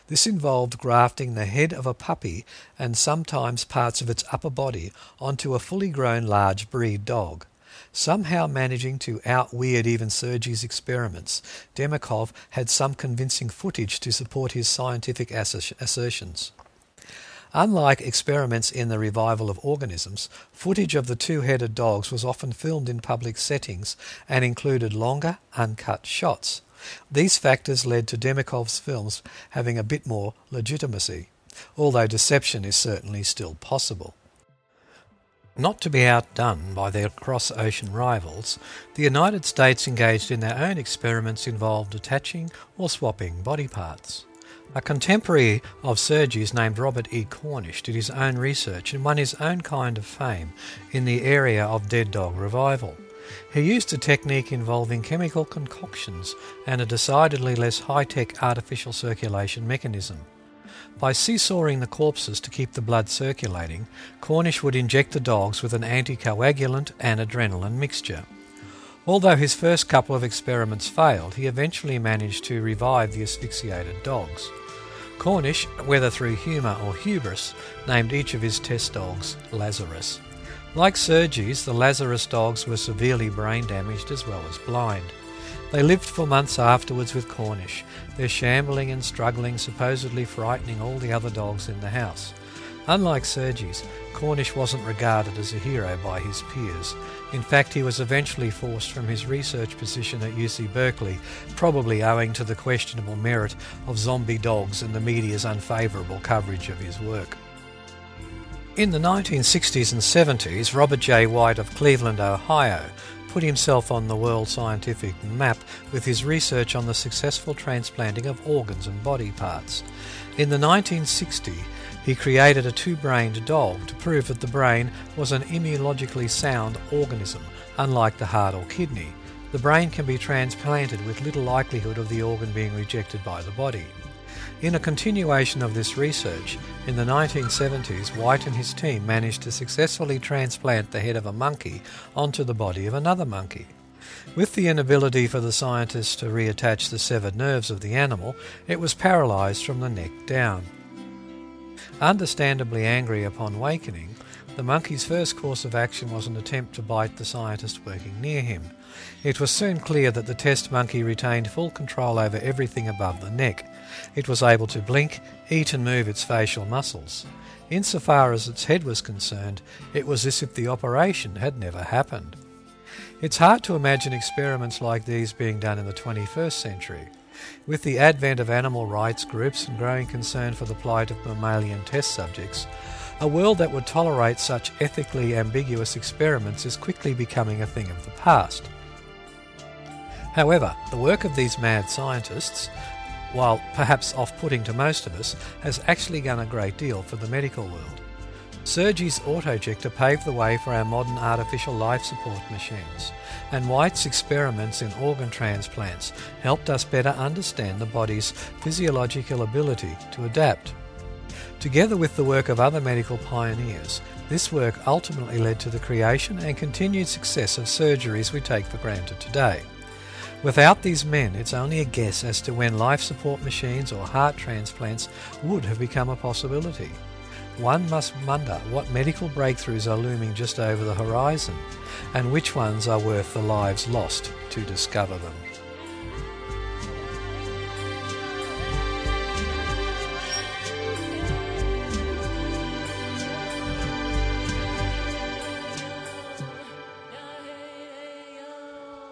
This involved grafting the head of a puppy and sometimes parts of its upper body onto a fully grown large breed dog. Somehow managing to out-weird even Sergei's experiments, Demikhov had some convincing footage to support his scientific assertions. Unlike experiments in the revival of organisms, footage of the two-headed dogs was often filmed in public settings and included longer, uncut shots. These factors led to Demikhov's films having a bit more legitimacy, although deception is certainly still possible. Not to be outdone by their cross ocean rivals, the United States engaged in their own experiments involved attaching or swapping body parts. A contemporary of Sergei's named Robert E. Cornish did his own research and won his own kind of fame in the area of dead dog revival. He used a technique involving chemical concoctions and a decidedly less high tech artificial circulation mechanism. By seesawing the corpses to keep the blood circulating, Cornish would inject the dogs with an anticoagulant and adrenaline mixture. Although his first couple of experiments failed, he eventually managed to revive the asphyxiated dogs. Cornish, whether through humour or hubris, named each of his test dogs Lazarus. Like Sergei's, the Lazarus dogs were severely brain damaged as well as blind. They lived for months afterwards with Cornish, their shambling and struggling supposedly frightening all the other dogs in the house. Unlike Sergei's, Cornish wasn't regarded as a hero by his peers. In fact, he was eventually forced from his research position at UC Berkeley, probably owing to the questionable merit of zombie dogs and the media's unfavourable coverage of his work. In the 1960s and 70s, Robert J. White of Cleveland, Ohio, put himself on the world scientific map with his research on the successful transplanting of organs and body parts. In the 1960s, he created a two-brained dog to prove that the brain was an immunologically sound organism, unlike the heart or kidney. The brain can be transplanted with little likelihood of the organ being rejected by the body. In a continuation of this research, in the 1970s, White and his team managed to successfully transplant the head of a monkey onto the body of another monkey. With the inability for the scientists to reattach the severed nerves of the animal, it was paralysed from the neck down. Understandably angry upon wakening, the monkey's first course of action was an attempt to bite the scientist working near him. It was soon clear that the test monkey retained full control over everything above the neck. It was able to blink, eat, and move its facial muscles. Insofar as its head was concerned, it was as if the operation had never happened. It's hard to imagine experiments like these being done in the 21st century. With the advent of animal rights groups and growing concern for the plight of mammalian test subjects, a world that would tolerate such ethically ambiguous experiments is quickly becoming a thing of the past. However, the work of these mad scientists, while perhaps off putting to most of us, has actually done a great deal for the medical world. Sergei's autojector paved the way for our modern artificial life support machines, and White's experiments in organ transplants helped us better understand the body's physiological ability to adapt. Together with the work of other medical pioneers, this work ultimately led to the creation and continued success of surgeries we take for granted today. Without these men, it's only a guess as to when life support machines or heart transplants would have become a possibility. One must wonder what medical breakthroughs are looming just over the horizon, and which ones are worth the lives lost to discover them.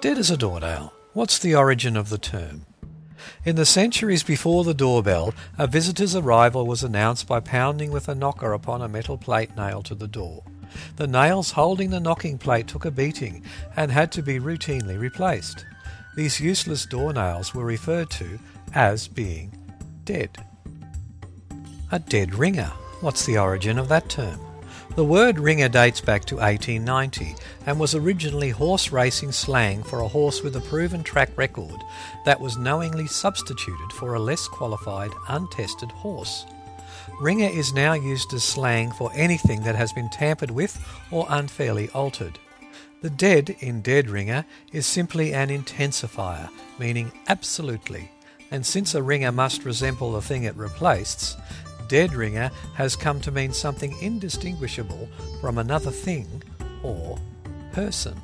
Dead as a doornail. What's the origin of the term? In the centuries before the doorbell, a visitor's arrival was announced by pounding with a knocker upon a metal plate nailed to the door. The nails holding the knocking plate took a beating and had to be routinely replaced. These useless door nails were referred to as being dead. A dead ringer. What's the origin of that term? The word ringer dates back to 1890 and was originally horse racing slang for a horse with a proven track record that was knowingly substituted for a less qualified, untested horse. Ringer is now used as slang for anything that has been tampered with or unfairly altered. The dead in dead ringer is simply an intensifier, meaning absolutely. And since a ringer must resemble the thing it replaced, dead ringer has come to mean something indistinguishable from another thing or person.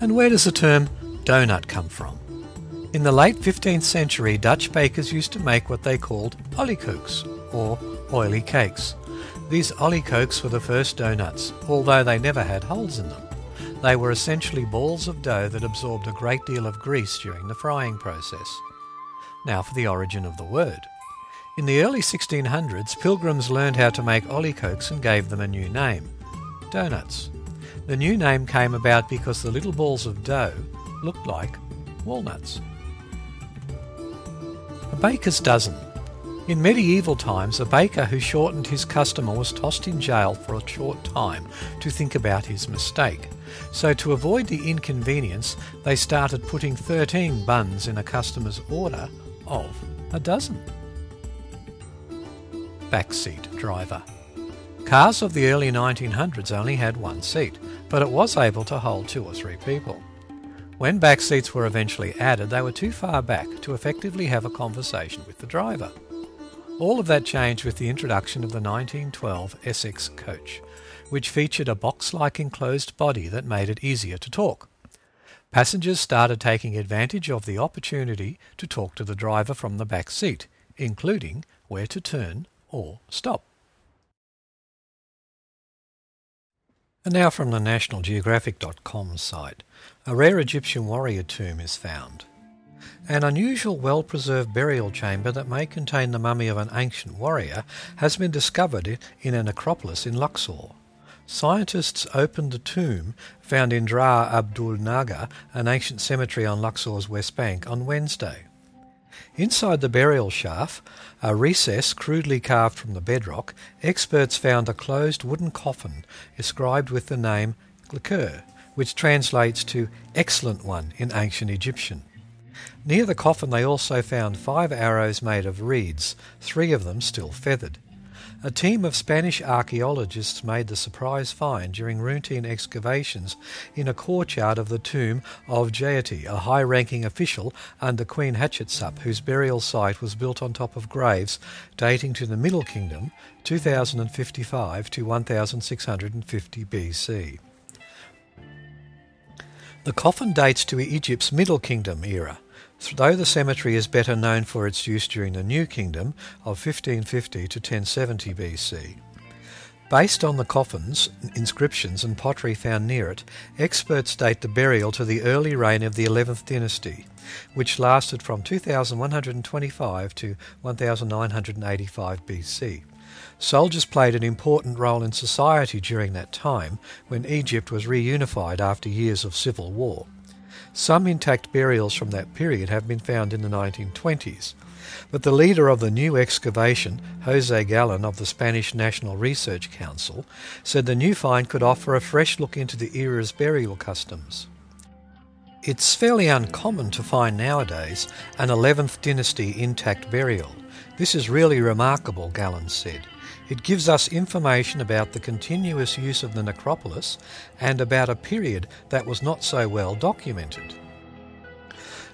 And where does the term donut come from? In the late 15th century, Dutch bakers used to make what they called olykoeks, or oily cakes. These olykoeks were the first donuts, although they never had holes in them. They were essentially balls of dough that absorbed a great deal of grease during the frying process. Now for the origin of the word. In the early 1600s, pilgrims learned how to make olykoeks and gave them a new name donuts. The new name came about because the little balls of dough looked like walnuts. A baker's dozen. In medieval times, a baker who shortened his customer was tossed in jail for a short time to think about his mistake. So, to avoid the inconvenience, they started putting 13 buns in a customer's order of a dozen. Backseat driver. Cars of the early 1900s only had one seat, but it was able to hold two or three people. When back seats were eventually added, they were too far back to effectively have a conversation with the driver. All of that changed with the introduction of the 1912 Essex coach, which featured a box like enclosed body that made it easier to talk. Passengers started taking advantage of the opportunity to talk to the driver from the back seat, including where to turn or stop. And now from the National nationalgeographic.com site, a rare Egyptian warrior tomb is found. An unusual, well preserved burial chamber that may contain the mummy of an ancient warrior has been discovered in a necropolis in Luxor. Scientists opened the tomb found in Dra Abdul Naga, an ancient cemetery on Luxor's west bank, on Wednesday. Inside the burial shaft, a recess crudely carved from the bedrock, experts found a closed wooden coffin inscribed with the name Iker, which translates to excellent one in ancient Egyptian. Near the coffin they also found five arrows made of reeds, three of them still feathered. A team of Spanish archaeologists made the surprise find during routine excavations in a courtyard of the tomb of Djehuty, a high ranking official under Queen Hatshepsut, whose burial site was built on top of graves dating to the Middle Kingdom, 2055 to 1650 BC. The coffin dates to Egypt's Middle Kingdom era. Though the cemetery is better known for its use during the New Kingdom of 1550 to 1070 BC. Based on the coffins, inscriptions, and pottery found near it, experts date the burial to the early reign of the 11th dynasty, which lasted from 2125 to 1985 BC. Soldiers played an important role in society during that time when Egypt was reunified after years of civil war. Some intact burials from that period have been found in the 1920s, but the leader of the new excavation, Jose Galan of the Spanish National Research Council, said the new find could offer a fresh look into the era's burial customs. It's fairly uncommon to find nowadays an 11th dynasty intact burial. This is really remarkable, Galan said. It gives us information about the continuous use of the necropolis and about a period that was not so well documented.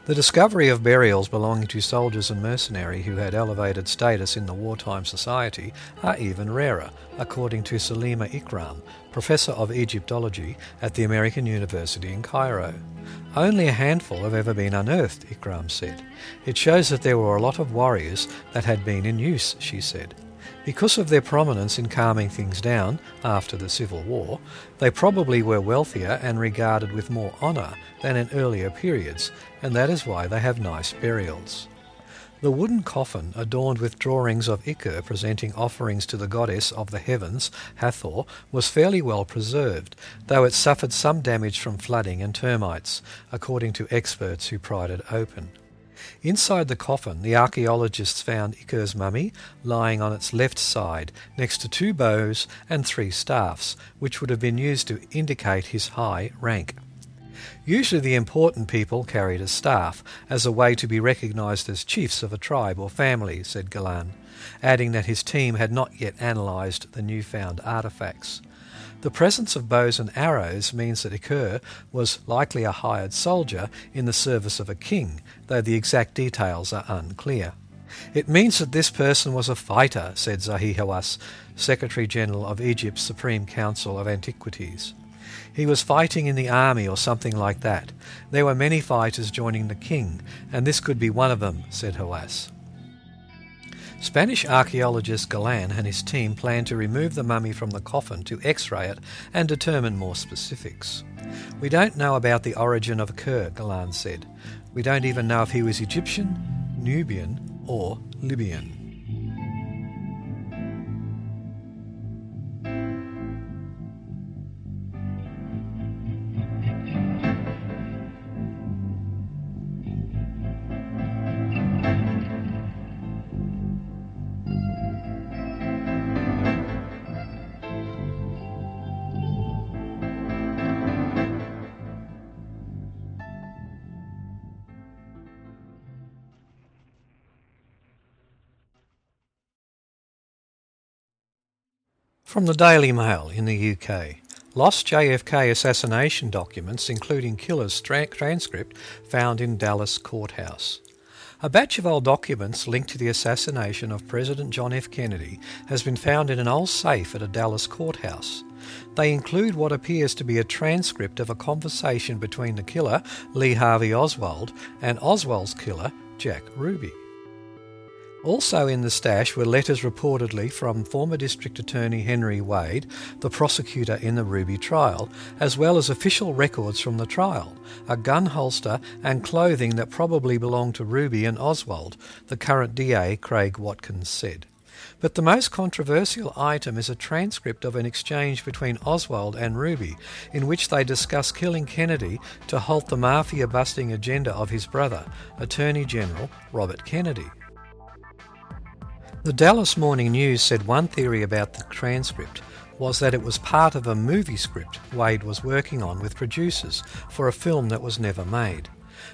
The discovery of burials belonging to soldiers and mercenaries who had elevated status in the wartime society are even rarer, according to Salima Ikram, professor of Egyptology at the American University in Cairo. Only a handful have ever been unearthed, Ikram said. It shows that there were a lot of warriors that had been in use, she said. Because of their prominence in calming things down after the Civil War, they probably were wealthier and regarded with more honour than in earlier periods, and that is why they have nice burials. The wooden coffin, adorned with drawings of Iker presenting offerings to the goddess of the heavens, Hathor, was fairly well preserved, though it suffered some damage from flooding and termites, according to experts who pried it open. Inside the coffin, the archaeologists found Iker's mummy lying on its left side next to two bows and three staffs, which would have been used to indicate his high rank. Usually the important people carried a staff as a way to be recognized as chiefs of a tribe or family, said Galan, adding that his team had not yet analyzed the newfound artifacts. The presence of bows and arrows means that Iker was likely a hired soldier in the service of a king, though the exact details are unclear. It means that this person was a fighter, said Zahi Hawass, Secretary General of Egypt's Supreme Council of Antiquities. He was fighting in the army or something like that. There were many fighters joining the king, and this could be one of them, said Hawass. Spanish archaeologist Galan and his team plan to remove the mummy from the coffin to x ray it and determine more specifics. We don't know about the origin of Iker, Galan said. We don't even know if he was Egyptian, Nubian, or Libyan. From the Daily Mail in the UK. Lost JFK assassination documents, including killer's tra- transcript, found in Dallas courthouse. A batch of old documents linked to the assassination of President John F. Kennedy has been found in an old safe at a Dallas courthouse. They include what appears to be a transcript of a conversation between the killer, Lee Harvey Oswald, and Oswald's killer, Jack Ruby. Also in the stash were letters reportedly from former District Attorney Henry Wade, the prosecutor in the Ruby trial, as well as official records from the trial, a gun holster, and clothing that probably belonged to Ruby and Oswald, the current DA Craig Watkins said. But the most controversial item is a transcript of an exchange between Oswald and Ruby, in which they discuss killing Kennedy to halt the mafia busting agenda of his brother, Attorney General Robert Kennedy. The Dallas Morning News said one theory about the transcript was that it was part of a movie script Wade was working on with producers for a film that was never made.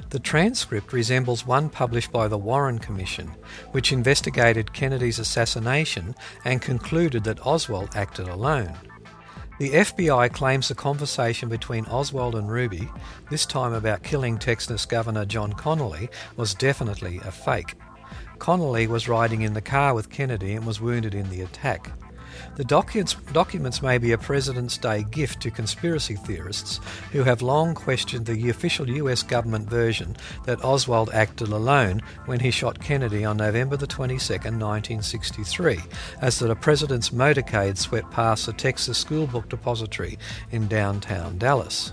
The transcript resembles one published by the Warren Commission, which investigated Kennedy's assassination and concluded that Oswald acted alone. The FBI claims the conversation between Oswald and Ruby, this time about killing Texas Governor John Connally, was definitely a fake. Connally was riding in the car with Kennedy and was wounded in the attack. The documents, documents may be a President's Day gift to conspiracy theorists who have long questioned the official US government version that Oswald acted alone when he shot Kennedy on November the 22nd, 1963, as a president's motorcade swept past the Texas School Book Depository in downtown Dallas.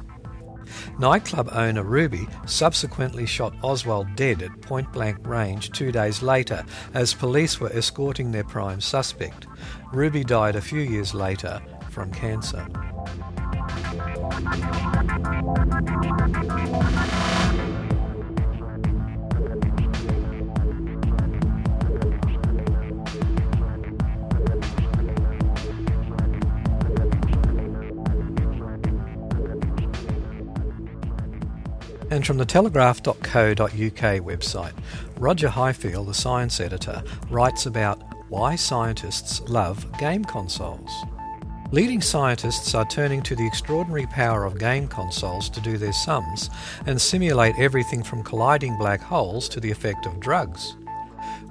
Nightclub owner Ruby subsequently shot Oswald dead at point blank range two days later as police were escorting their prime suspect. Ruby died a few years later from cancer. And from the telegraph.co.uk website, Roger Highfield, the science editor, writes about why scientists love game consoles. Leading scientists are turning to the extraordinary power of game consoles to do their sums and simulate everything from colliding black holes to the effect of drugs.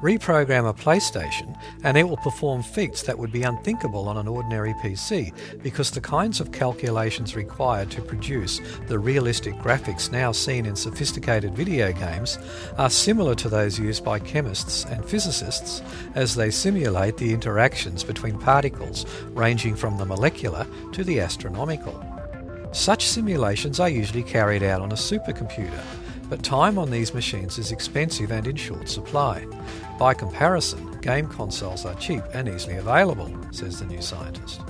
Reprogram a PlayStation and it will perform feats that would be unthinkable on an ordinary PC because the kinds of calculations required to produce the realistic graphics now seen in sophisticated video games are similar to those used by chemists and physicists as they simulate the interactions between particles ranging from the molecular to the astronomical. Such simulations are usually carried out on a supercomputer, but time on these machines is expensive and in short supply. By comparison, game consoles are cheap and easily available, says the new scientist.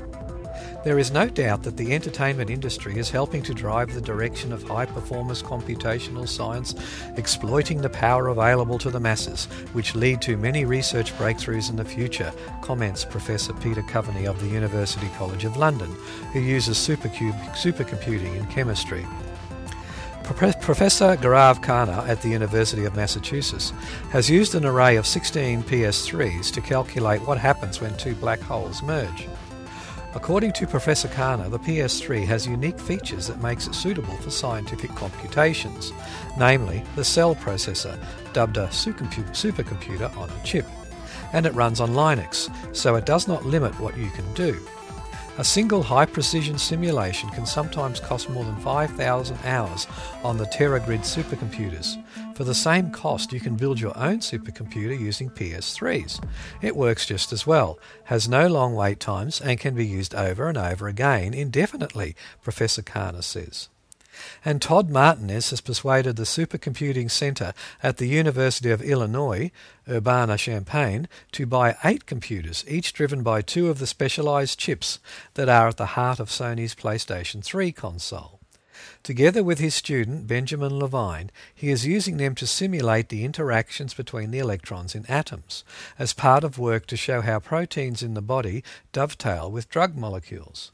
There is no doubt that the entertainment industry is helping to drive the direction of high performance computational science, exploiting the power available to the masses, which lead to many research breakthroughs in the future, comments Professor Peter Coveney of the University College of London, who uses supercomputing in chemistry. Professor Gaurav Khanna at the University of Massachusetts has used an array of 16 PS3s to calculate what happens when two black holes merge. According to Professor Khanna, the PS3 has unique features that makes it suitable for scientific computations, namely the cell processor, dubbed a supercomputer on a chip, and it runs on Linux, so it does not limit what you can do. A single high precision simulation can sometimes cost more than 5,000 hours on the TeraGrid supercomputers. For the same cost, you can build your own supercomputer using PS3s. It works just as well, has no long wait times, and can be used over and over again indefinitely, Professor Khanna says. And Todd Martinez has persuaded the Supercomputing Center at the University of Illinois, Urbana-Champaign, to buy eight computers, each driven by two of the specialized chips that are at the heart of Sony's PlayStation 3 console. Together with his student Benjamin Levine, he is using them to simulate the interactions between the electrons in atoms, as part of work to show how proteins in the body dovetail with drug molecules.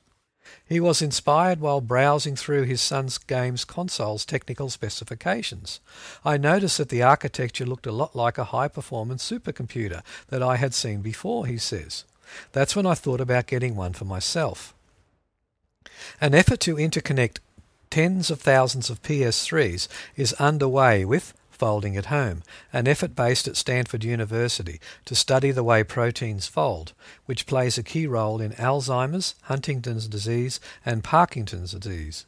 He was inspired while browsing through his son's game's console's technical specifications. I noticed that the architecture looked a lot like a high performance supercomputer that I had seen before, he says. That's when I thought about getting one for myself. An effort to interconnect tens of thousands of PS3s is underway with Folding at Home, an effort based at Stanford University to study the way proteins fold, which plays a key role in Alzheimer's, Huntington's disease, and Parkinson's disease.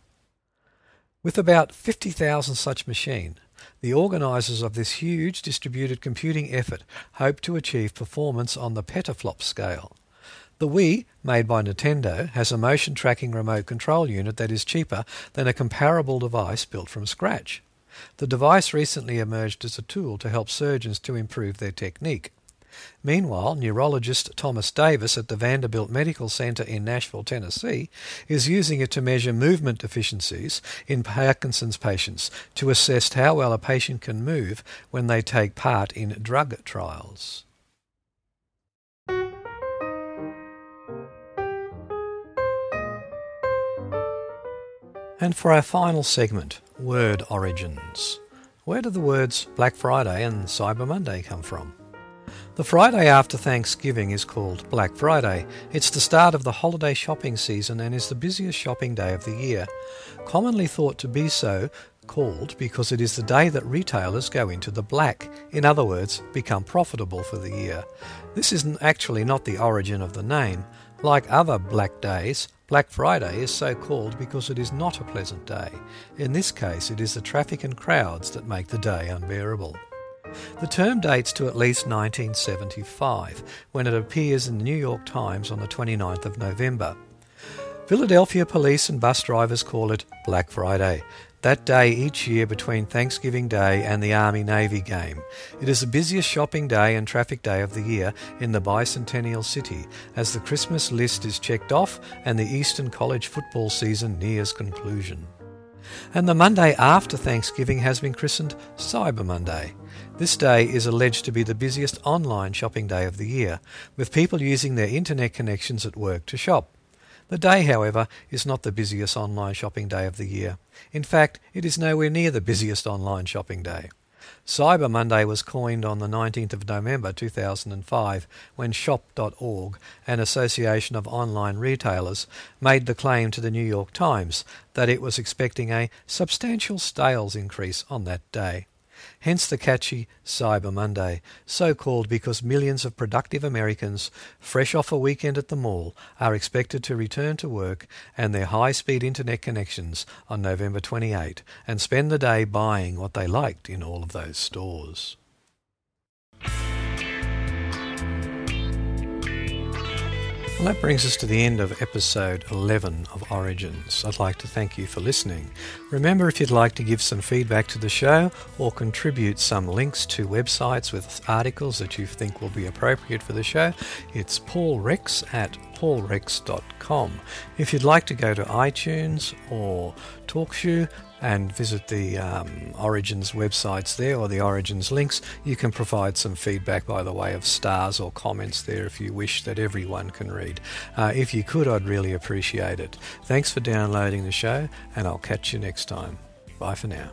With about 50,000 such machines, the organisers of this huge distributed computing effort hope to achieve performance on the petaflop scale. The Wii, made by Nintendo, has a motion tracking remote control unit that is cheaper than a comparable device built from scratch. The device recently emerged as a tool to help surgeons to improve their technique. Meanwhile, neurologist Thomas Davis at the Vanderbilt Medical Center in Nashville, Tennessee, is using it to measure movement deficiencies in Parkinson's patients to assess how well a patient can move when they take part in drug trials. And for our final segment, word origins. Where do the words Black Friday and Cyber Monday come from? The Friday after Thanksgiving is called Black Friday. It's the start of the holiday shopping season and is the busiest shopping day of the year. Commonly thought to be so called because it is the day that retailers go into the black, in other words, become profitable for the year. This isn't actually not the origin of the name. Like other black days, Black Friday is so called because it is not a pleasant day. In this case, it is the traffic and crowds that make the day unbearable. The term dates to at least 1975, when it appears in the New York Times on the 29th of November. Philadelphia police and bus drivers call it Black Friday, that day each year between Thanksgiving Day and the Army Navy game. It is the busiest shopping day and traffic day of the year in the bicentennial city as the Christmas list is checked off and the Eastern College football season nears conclusion. And the Monday after Thanksgiving has been christened Cyber Monday. This day is alleged to be the busiest online shopping day of the year, with people using their internet connections at work to shop. The day, however, is not the busiest online shopping day of the year. In fact, it is nowhere near the busiest online shopping day. Cyber Monday was coined on the 19th of November 2005 when Shop.org, an association of online retailers, made the claim to the New York Times that it was expecting a substantial sales increase on that day. Hence the catchy Cyber Monday, so called because millions of productive Americans, fresh off a weekend at the mall, are expected to return to work and their high speed internet connections on November 28 and spend the day buying what they liked in all of those stores. Well, that brings us to the end of episode 11 of Origins. I'd like to thank you for listening. Remember, if you'd like to give some feedback to the show or contribute some links to websites with articles that you think will be appropriate for the show, it's paulrex at paulrex.com. If you'd like to go to iTunes or TalkShoe, and visit the um, Origins websites there or the Origins links. You can provide some feedback by the way of stars or comments there if you wish that everyone can read. Uh, if you could, I'd really appreciate it. Thanks for downloading the show, and I'll catch you next time. Bye for now.